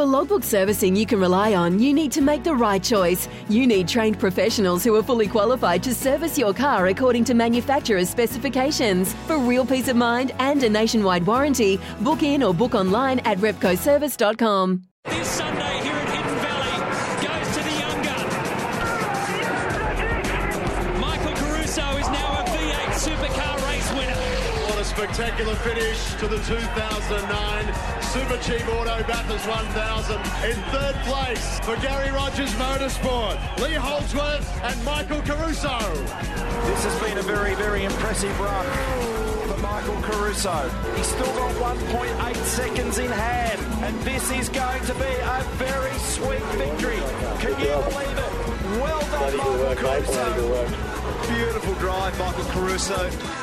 For logbook servicing you can rely on, you need to make the right choice. You need trained professionals who are fully qualified to service your car according to manufacturer's specifications. For real peace of mind and a nationwide warranty, book in or book online at repcoservice.com. This Sunday here at Hidden Valley goes to the young gun. Michael Caruso is now a V8 supercar race winner. What a spectacular finish to the 2009 Supercheap Auto Bathurst 1000. In third place for Gary Rogers Motorsport, Lee Holdsworth and Michael Caruso. This has been a very, very impressive run for Michael Caruso. He's still got 1.8 seconds in hand, and this is going to be a very sweet victory. Can you believe it? Well done, Michael Caruso. Beautiful drive, Michael Caruso.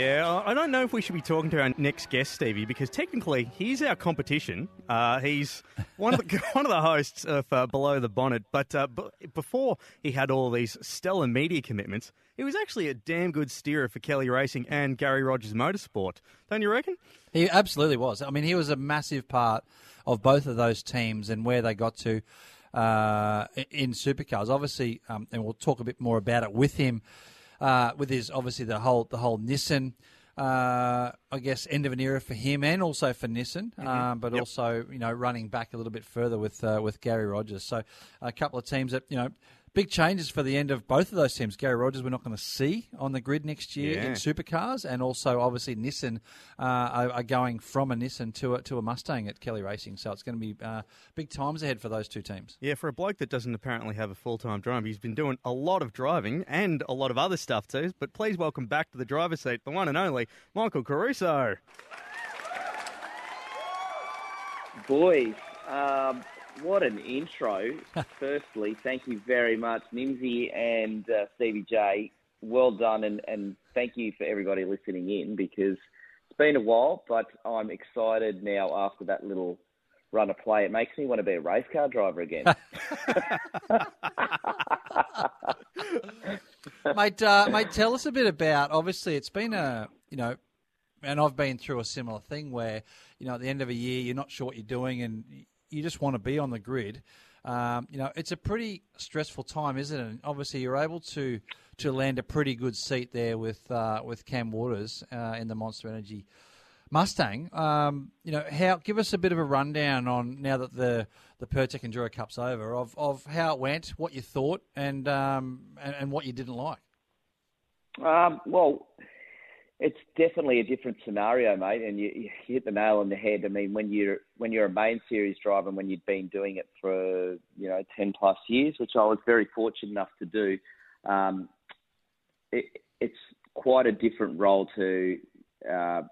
Yeah, I don't know if we should be talking to our next guest, Stevie, because technically he's our competition. Uh, he's one of the one of the hosts of uh, Below the Bonnet. But uh, b- before he had all these stellar media commitments, he was actually a damn good steerer for Kelly Racing and Gary Rogers Motorsport. Don't you reckon? He absolutely was. I mean, he was a massive part of both of those teams and where they got to uh, in supercars. Obviously, um, and we'll talk a bit more about it with him. Uh, with his obviously the whole the whole Nissan, uh, I guess end of an era for him and also for Nissan, um, but Yep. also you know running back a little bit further with uh, with Gary Rogers. So a couple of teams that you know. Big changes for the end of both of those teams. Gary Rogers, we're not going to see on the grid next year Yeah. in supercars, and also obviously Nissan uh, are, are going from a Nissan to a, to a Mustang at Kelly Racing. So it's going to be uh, big times ahead for those two teams. Yeah, for a bloke that doesn't apparently have a full time driver, he's been doing a lot of driving and a lot of other stuff too. But please welcome back to the driver's seat, the one and only Michael Caruso. Boys, um, what an intro. Firstly, thank you very much, Nimsy and uh, Stevie J. Well done, and, and thank you for everybody listening in because it's been a while, but I'm excited now after that little run of play. It makes me want to be a race car driver again. mate, uh, mate, tell us a bit about. Obviously, it's been a you know, and I've been through a similar thing where you know at the end of a year you're not sure what you're doing and you just want to be on the grid. Um, you know, it's a pretty stressful time, isn't it? And obviously, you're able to to land a pretty good seat there with uh, with Cam Waters uh, in the Monster Energy Mustang. Um, you know, how give us a bit of a rundown on now that the the Pirtek Enduro Cup's over of, of how it went, what you thought, and um, and, and what you didn't like. Um, well, it's definitely a different scenario, mate, and you, you hit the nail on the head. I mean, when you're when you're a main series driver, and when you've been doing it for you know ten plus years, which I was very fortunate enough to do, um, it, it's quite a different role to uh,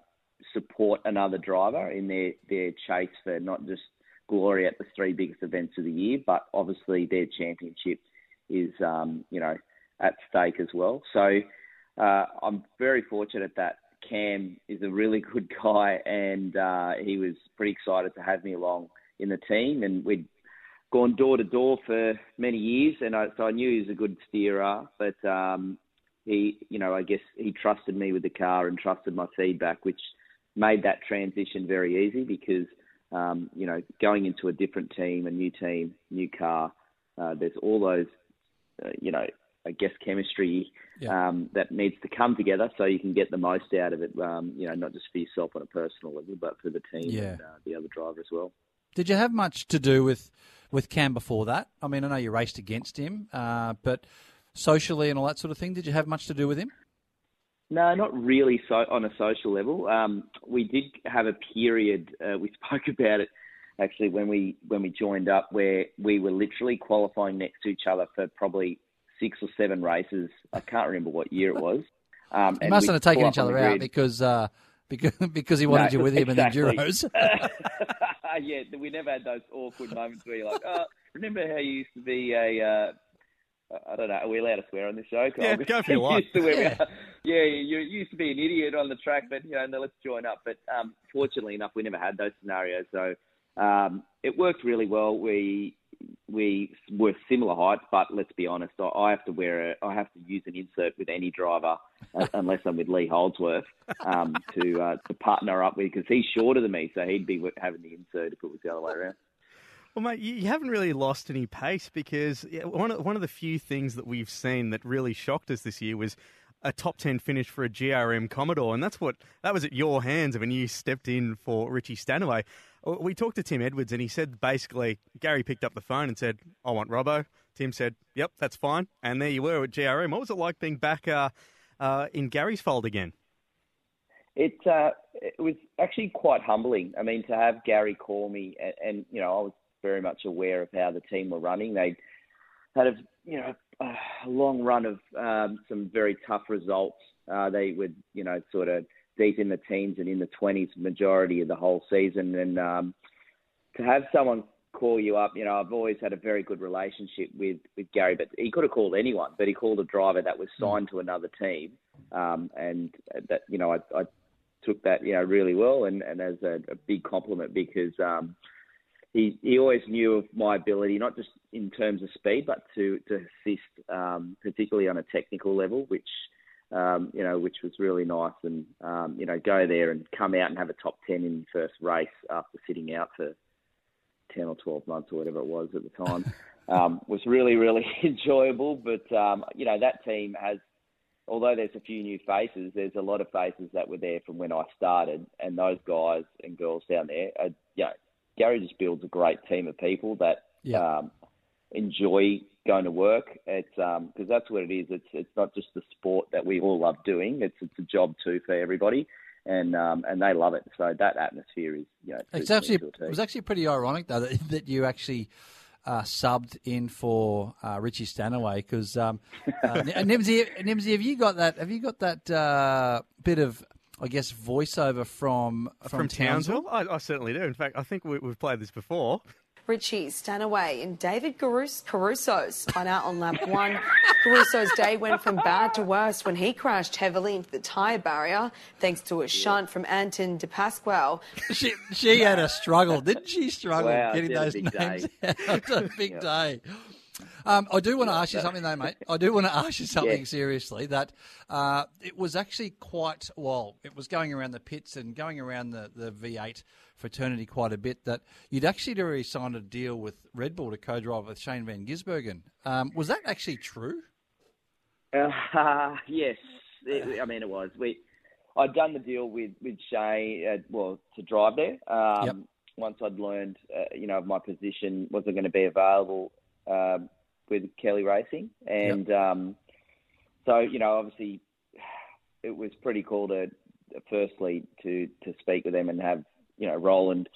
support another driver in their their chase for not just glory at the three biggest events of the year, but obviously their championship is um, you know at stake as well. So uh, I'm very fortunate that Cam is a really good guy, and uh, he was pretty excited to have me along in the team. And we'd gone door to door for many years, and I, so I knew he was a good steerer. But um, he, you know, I guess he trusted me with the car and trusted my feedback, which made that transition very easy because um, you know going into a different team, a new team, new car, uh, there's all those, uh, you know, I guess chemistry Yeah. um, that needs to come together so you can get the most out of it. Um, you know, not just for yourself on a personal level, but for the team Yeah. and uh, the other driver as well. Did you have much to do with with Cam before that? I mean, I know you raced against him, uh, but socially and all that sort of thing, did you have much to do with him? No, not really. So on a social level, um, we did have a period. Uh, we spoke about it actually when we when we joined up, where we were literally qualifying next to each other for probably six or seven races. I can't remember what year it was. Um, You and mustn't have taken each other out because uh, because because he wanted No, you with him exactly. in the Enduros. yeah, we never had those awkward moments where you're like, oh, remember how you used to be a, uh, I don't know, are we allowed to swear on this show? Yeah, go for your life. Used to where we Yeah. yeah, you used to be an idiot on the track, but, you know, now let's join up. But um, fortunately enough, we never had those scenarios. So um, it worked really well. We we were similar heights, but let's be honest, I, I have to wear a, I have to use an insert with any driver, uh, unless I'm with Lee Holdsworth, um, to uh, to partner up with because he's shorter than me, so he'd be having the insert if it was the other way around. Well, mate, you haven't really lost any pace because one of, one of the few things that we've seen that really shocked us this year was a top 10 finish for a GRM Commodore, and that's what that was at your hands when you stepped in for Richie Stanaway. Uh, we talked to Tim Edwards, and he said basically Gary picked up the phone and said, "I want Robbo." Tim said, "Yep, that's fine," and there you were at GRM. What was it like being back uh, uh, in Gary's fold again? It uh, it was actually quite humbling. I mean, to have Gary call me, and, and you know, I was very much aware of how the team were running. They had a you know a long run of um, some very tough results. Uh, they would you know sort of deep in the teens and in the 20s majority of the whole season. And um, to have someone call you up, you know, I've always had a very good relationship with, with Gary, but he could have called anyone, but he called a driver that was hmm. signed to another team. Um, and that, you know, I, I took that, you know, really well and, and as a, a big compliment because um, he, he always knew of my ability, not just in terms of speed, but to, to assist, um, particularly on a technical level, which um, you know, which was really nice. And um, you know, go there and come out and have a top ten in the first race after sitting out for ten or twelve months or whatever it was at the time um, was really really enjoyable. But um, you know, that team has. Although there's a few new faces, there's a lot of faces that were there from when I started, and those guys and girls down there, are, you know, Gary just builds a great team of people that yeah. um, enjoy going to work. It's because um, that's what it is. It's it's not just the sport that we all love doing. It's it's a job too for everybody, and um, and they love it. So that atmosphere is you know. It's actually it was actually pretty ironic though that, that you actually. Uh, subbed in for uh, Richie Stanaway because um, uh, Nimsy, Nimsy, have you got that? Have you got that uh, bit of I guess voiceover from from, from Townsville? Townsville? I, I, certainly do. In fact, I think we, have played this before. Richie Stanaway and David Caruso's spun out on lap one. Caruso's day went from bad to worse when he crashed heavily into the tyre barrier thanks to a shunt from Anton De Pasquale. She, she had a struggle, didn't she? Struggle wow, getting those names out. a big yeah. day. Um, I do want to ask you something, though, mate. I do want to ask you something yeah. seriously. That uh, it was actually quite well. It was going around the pits and going around the, the V8 fraternity quite a bit. That you'd actually already signed a deal with Red Bull to co-drive with Shane Van Gisbergen. Um, was that actually true? Uh, yes, it, I mean it was. We I'd done the deal with with Shane, uh, well, to drive there. Um, yep. Once I'd learned, uh, you know, my position wasn't going to be available um, with Kelly Racing, and yep. um, so you know, obviously, it was pretty cool to, firstly, to to speak with them and have you know Roland,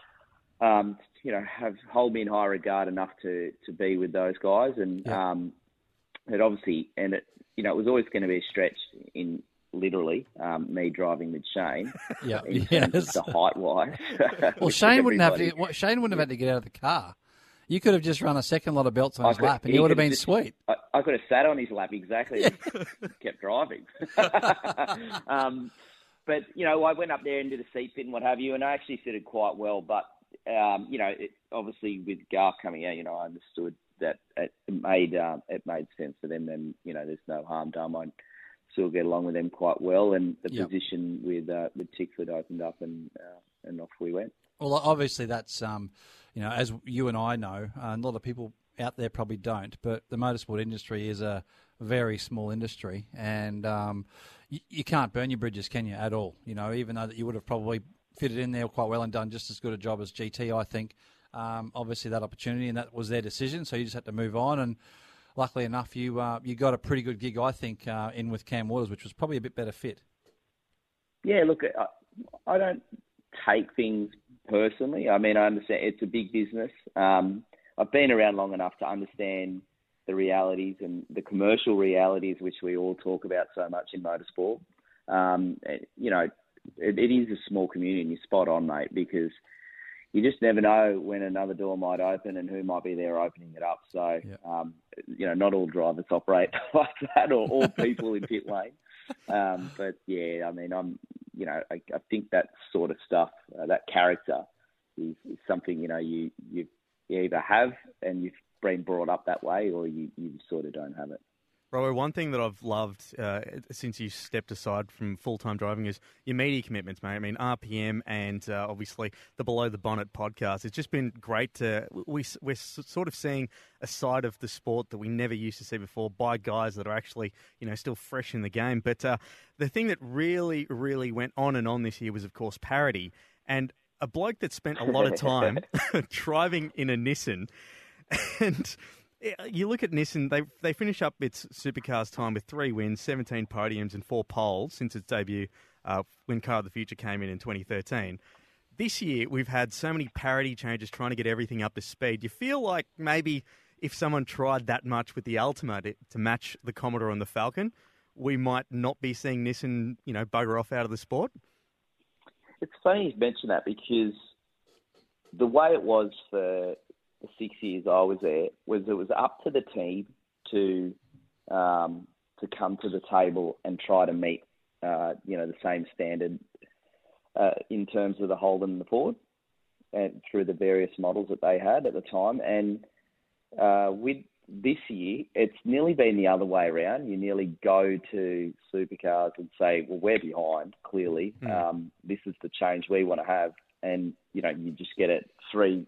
um, you know, have hold me in high regard enough to to be with those guys, and yep. um, it obviously, and it you know, it was always going to be a stretch in literally um, me driving with Shane. Yeah, yes. the height wise. well, Shane wouldn't have to. Shane wouldn't have had to get out of the car. You could have just run a second lot of belts on his could, lap, and you would have been just, sweet. I, I, could have sat on his lap exactly, yeah. kept driving. um, but you know, I went up there and did a seat fit and what have you, and I actually fitted quite well. But um, you know, it, obviously with Garth coming out, you know, I understood that it made uh, it made sense for them. And you know, there's no harm done. I still get along with them quite well, and the yep. position with uh, with Tickford opened up, and uh, and off we went. Well, obviously that's um, you know, as you and I know, uh, a lot of people out there probably don't, but the motorsport industry is a very small industry, and um, you, you, can't burn your bridges, can you, at all? You know, even though that you would have probably fitted in there quite well and done just as good a job as GT, I think. Um, obviously, that opportunity and that was their decision, so you just had to move on. And luckily enough, you uh, you got a pretty good gig, I think, uh, in with Cam Waters, which was probably a bit better fit. Yeah, look, I, I don't take things personally. I mean, I understand it's a big business. Um, I've been around long enough to understand the realities and the commercial realities which we all talk about so much in motorsport. Um, you know, it, it is a small community, and you're spot on, mate, because you just never know when another door might open and who might be there opening it up. So, yeah. um, you know, not all drivers operate like that, or all people in pit lane. Um, but yeah, I mean, I'm you know, I, I think that sort of stuff, uh, that character, is, is, something you know you you either have and you've been brought up that way, or you, you sort of don't have it. Robo, one thing that I've loved uh, since you stepped aside from full time driving is your media commitments, mate. I mean, RPM and uh, obviously the Below the Bonnet podcast. It's just been great to we we're sort of seeing a side of the sport that we never used to see before by guys that are actually you know still fresh in the game. But uh, the thing that really really went on and on this year was of course parity. and a bloke that spent a lot of time driving in a Nissan and you look at Nissan, they they finish up its supercars time with three wins, 17 podiums, and four poles since its debut uh, when Car of the Future came in in 2013. This year, we've had so many parity changes trying to get everything up to speed. You feel like maybe if someone tried that much with the Altima to, to match the Commodore and the Falcon, we might not be seeing Nissan, you know, bugger off out of the sport. It's funny you mention that because the way it was for the six years I was there was it was up to the team to um, to come to the table and try to meet uh, you know the same standard uh, in terms of the Holden and the Ford and through the various models that they had at the time and uh, with this year, it's nearly been the other way around. You nearly go to supercars and say, "Well, we're behind. Clearly, mm. um, this is the change we want to have," and you know, you just get it three,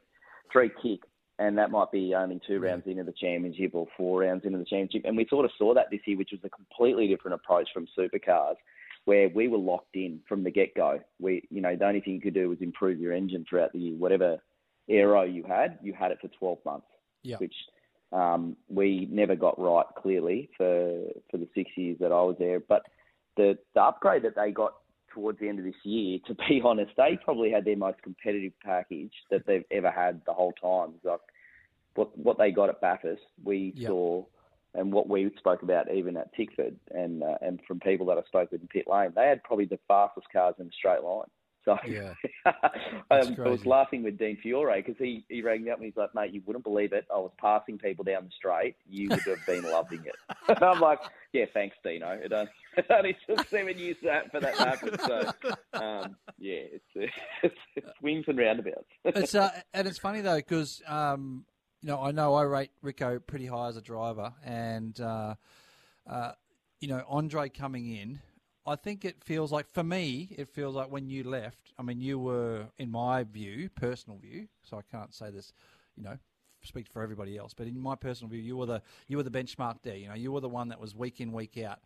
three kick and that might be only two rounds into the championship or four rounds into the championship. And we sort of saw that this year, which was a completely different approach from supercars, where we were locked in from the get go. We, you know, the only thing you could do was improve your engine throughout the year. Whatever aero you had, you had it for 12 months, yeah. which um, we never got right clearly for for the six years that I was there. But the the upgrade that they got towards the end of this year, to be honest, they probably had their most competitive package that they've ever had the whole time. Like what what they got at Bathurst, we yep. saw, and what we spoke about even at Tickford, and uh, and from people that I spoke with in pit lane, they had probably the fastest cars in the straight line. So yeah. um, I was laughing with Dean Fiore because he, he rang me up and he's like, mate, you wouldn't believe it. I was passing people down the straight. You would have been loving it. and I'm like, yeah, thanks, Dino. It only, took seven years for that happen. So, um, yeah, it's, it's, it's swings and roundabouts. it's, uh, and it's funny, though, because, um, you know, I know I rate Rico pretty high as a driver. And, uh, uh, you know, Andre coming in – I think it feels like, for me, it feels like when you left, I mean, you were, in my view, personal view, so I can't say this, you know, speak for everybody else, but in my personal view, you were the you were the benchmark there. You know, you were the one that was week in, week out,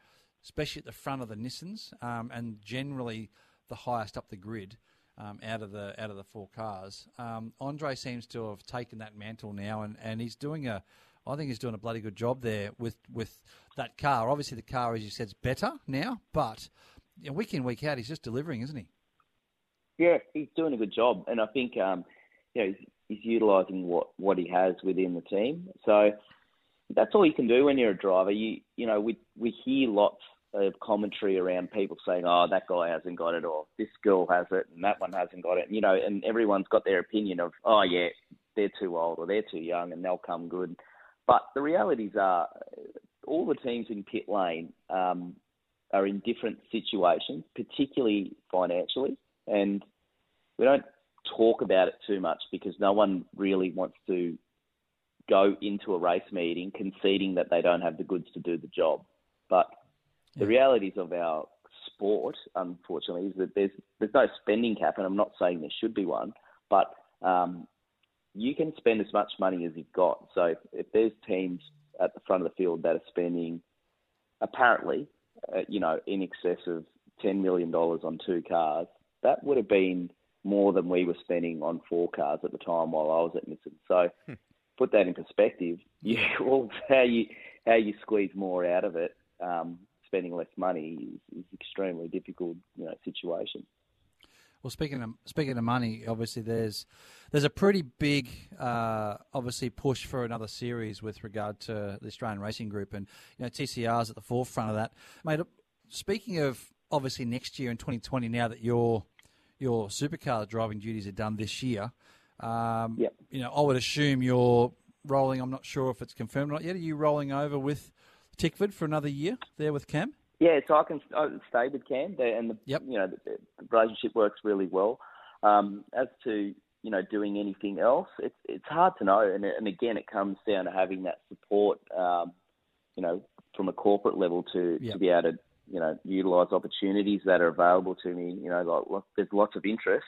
especially at the front of the Nissans, um, and generally the highest up the grid. Um, out of the out of the four cars, um, Andre seems to have taken that mantle now, and, and he's doing a I think he's doing a bloody good job there with, with that car. Obviously, the car, as you said, is better now, but you know, week in, week out, he's just delivering, isn't he? Yeah, he's doing a good job, and I think um, you know he's, utilising what, what he has within the team. So that's all you can do when you're a driver. You you know we we hear lots of commentary around people saying, "Oh, that guy hasn't got it," or "This girl has it," and that one hasn't got it. You know, and everyone's got their opinion of, "Oh, yeah, they're too old or they're too young, and they'll come good." But the realities are, all the teams in pit lane um, are in different situations, particularly financially, and we don't talk about it too much because no one really wants to go into a race meeting conceding that they don't have the goods to do the job. But the realities of our sport, unfortunately, is that there's there's no spending cap, and I'm not saying there should be one, but um, you can spend as much money as you've got. So if, if there's teams at the front of the field that are spending apparently, uh, you know, in excess of ten million dollars on two cars, that would have been more than we were spending on four cars at the time while I was at Nissan. So hmm. put that in perspective. You, well, how you how you squeeze more out of it, um, spending less money is, is extremely difficult, you know, situation. Well, speaking of speaking of money, obviously there's there's a pretty big uh, obviously push for another series with regard to the Australian Racing Group, and you know TCR's at the forefront of that. Mate, speaking of obviously next year in 2020, now that your your supercar driving duties are done this year, um, yep. you know I would assume you're rolling. I'm not sure if it's confirmed or not yet. Are you rolling over with Tickford for another year there with Cam? Yeah, so I can stay with Cam, there, and the, yep. you know the, the, relationship works really well. Um, as to you know, doing anything else? It's it's hard to know, and and again, it comes down to having that support, um, you know, from a corporate level to Yep. to be able to you know utilise opportunities that are available to me. You know, like lo- there's lots of interest,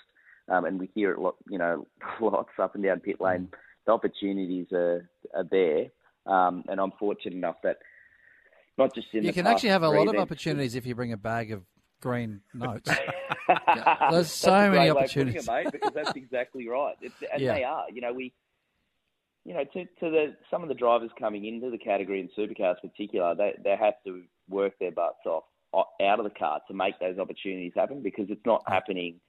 um, and we hear it, lot, you know, lots up and down pit lane. The opportunities are are there, um, and I'm fortunate enough that not just in You can actually have a lot of opportunities if you bring a bag of green notes. There's so many great way of putting opportunities. it, mate, because that's exactly right. It's, and Yeah. they are. You know, we, you know, to, to the some of the drivers coming into the category in supercars, in particular, they they have to work their butts off out of the car to make those opportunities happen because it's not happening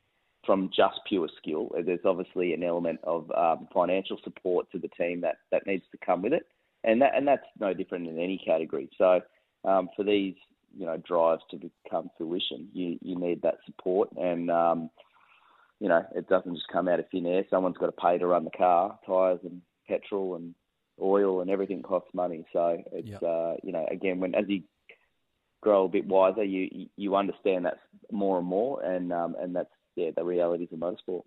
from just pure skill. There's obviously an element of um, financial support to the team that, that needs to come with it, and that and that's no different in any category. So um, for these you know drives to become fruition, you you need that support, and um, you know it doesn't just come out of thin air. Someone's got to pay to run the car, tyres and petrol and oil and everything costs money. So it's Yep. uh, you know again when as you grow a bit wiser, you you understand that more and more, and um, and that's yeah the realities of motorsport.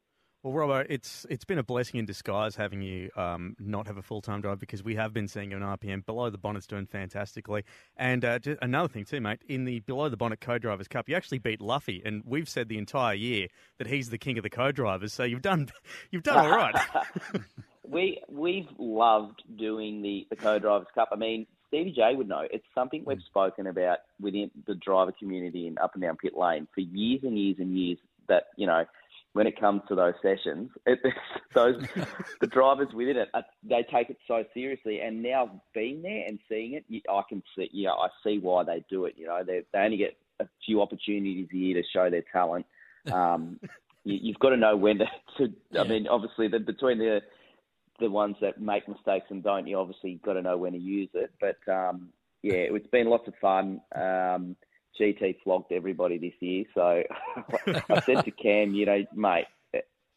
Well, Robbo, it's it's been a blessing in disguise having you um, not have a full time drive because we have been seeing you on RPM below the bonnet's doing fantastically. And uh, just another thing too, mate, in the below the bonnet co-drivers cup, you actually beat Luffy, and we've said the entire year that he's the king of the co-drivers. So you've done you've done all right. we we've loved doing the the co-drivers cup. I mean, Stevie J would know. It's something we've spoken about within the driver community in up and down pit lane for years and years and years. That you know, when it comes to those sessions, it, those the drivers within it, uh, they take it so seriously. And now being there and seeing it, I can see, yeah, I see why they do it. You know, they they only get a few opportunities a year to show their talent. Um, you, you've got to know when to. to Yeah. I mean, obviously, the, between the the ones that make mistakes and don't, you obviously got to know when to use it. But um, yeah, it's been lots of fun. Um, GT flogged everybody this year, so I said to Cam, you know, mate,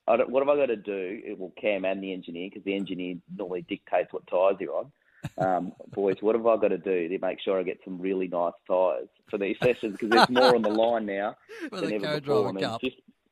what have I got to do? It Well, Cam and the engineer, because the engineer normally dictates what tyres you're on. Um, boys, what have I got to do to make sure I get some really nice tyres for these sessions? Because there's more on the line now For than ever before. I mean,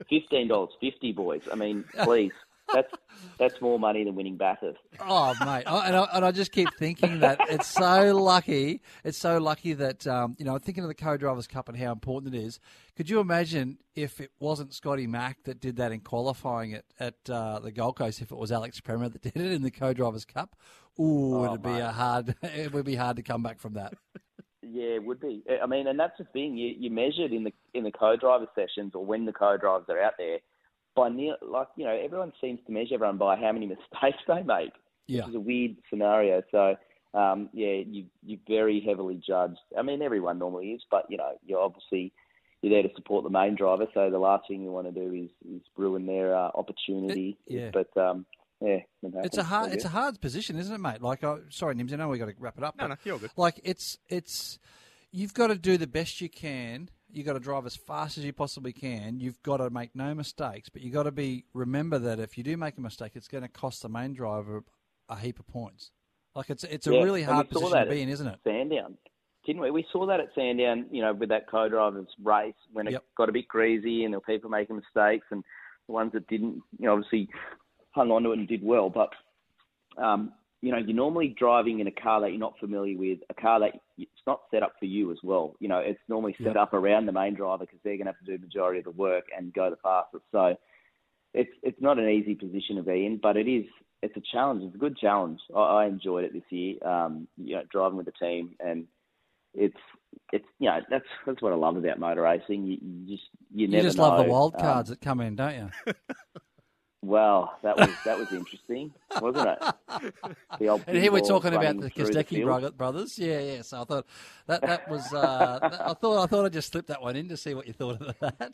fifteen dollars fifty, boys. I mean, please, that's that's more money than winning Bathurst. Oh, mate. I, and, I, and I just keep thinking that it's so lucky. It's so lucky that, um, you know, thinking of the Co Drivers Cup and how important it is. Could you imagine if it wasn't Scotty Mack that did that in qualifying at, at uh, the Gold Coast, if it was Alex Premat that did it in the Co Drivers Cup? Ooh, Oh, it'd be a hard. It would be hard to come back from that. Yeah, it would be. I mean, and that's the thing. You you measured in the in the co-driver sessions or when the co-drivers are out there by near like you know everyone seems to measure everyone by how many mistakes they make. Yeah. Which is a weird scenario. So um, yeah, you you very heavily judged. I mean, everyone normally is, but you know you're obviously you're there to support the main driver. So the last thing you want to do is is ruin their uh, opportunity. It- yeah. But um, yeah, It's a hard. It's a hard position, isn't it, mate? Like, oh, sorry, Nims, I know we got to wrap it up. No, but no, you're good. Like, it's it's you've got to do the best you can. You got to drive as fast as you possibly can. You've got to make no mistakes, but you've got to be remember that if you do make a mistake, it's going to cost the main driver a heap of points. Like, it's it's a Yeah, really hard position to be in, isn't it? Sandown, didn't we? We saw that at Sandown, you know, with that co-drivers race when it Yep. got a bit greasy and there were people making mistakes, and the ones that didn't, you know, obviously hung on to it and did well. But um, you know, you're normally driving in a car that you're not familiar with, a car that it's not set up for you as well. You know, it's normally set Yep. up around the main driver because they're going to have to do the majority of the work and go the fastest. So it's it's not an easy position to be in, but it is it's a challenge. It's a good challenge. I, I enjoyed it this year. Um, you know, driving with the team, and it's it's you know that's that's what I love about motor racing. You, you just you, You never just love the know. wild Um, cards that come in, don't you? well, that was that was interesting, wasn't it? And here we're talking about the Kostecki brothers. Yeah, yeah. So I thought that that was. Uh, I thought I thought I'd just slip that one in to see what you thought of that.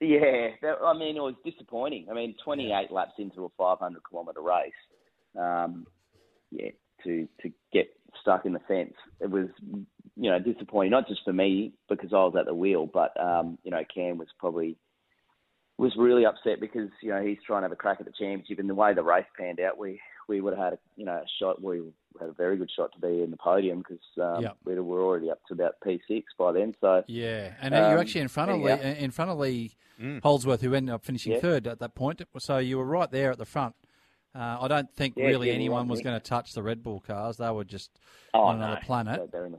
Yeah, that, I mean, it was disappointing. I mean, 28 laps into a 500 kilometre race, um, yeah, to to get stuck in the fence, it was, you know, disappointing. Not just for me because I was at the wheel, but um, you know, Cam was probably was really upset because you know he's trying to have a crack at the championship, and the way the race panned out, we we would have had a, you know a shot. We had a very good shot to be in the podium because um, Yep. we were already up to about P6 by then. So Yeah, and you're Um, actually in front of Lee, yeah. in front of Lee Holdsworth, who ended up finishing Yeah. third at that point. So you were right there at the front. Uh, I don't think Yeah, really anyone was going to touch the Red Bull cars. They were just oh, on another no, planet. they're- they're in the-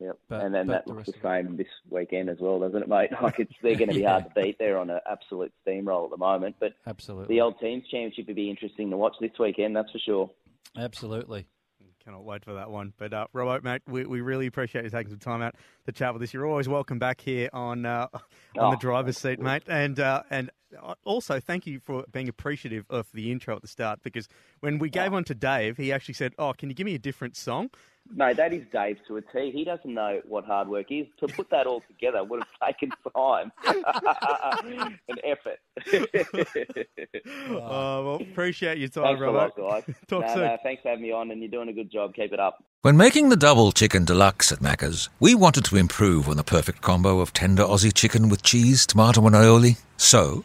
Yep, But- and then that looks rest the same this weekend as well, doesn't it, mate? Like it's they're going to be Yeah. hard to beat. They're on an absolute steamroll at the moment. But Absolutely, the old teams championship would be interesting to watch this weekend. That's for sure. absolutely. Cannot wait for that one. But uh, Robbo, mate, we, we really appreciate you taking some time out to chat with us. You're always welcome back here on uh, on the Oh, driver's seat, mate. And uh, and also thank you for being appreciative of the intro at the start because when we gave oh. one to Dave, he actually said, "Oh, can you give me a different song?" No, that is Dave to a T. He doesn't know what hard work is. To put that all together would have taken time and effort. Oh, well, appreciate your time, Thanks a lot, guys. Talk no, soon. no, thanks for having me on, and you're doing a good job. Keep it up. When making the double chicken deluxe at Macca's, we wanted to improve on the perfect combo of tender Aussie chicken with cheese, tomato, and aioli. So,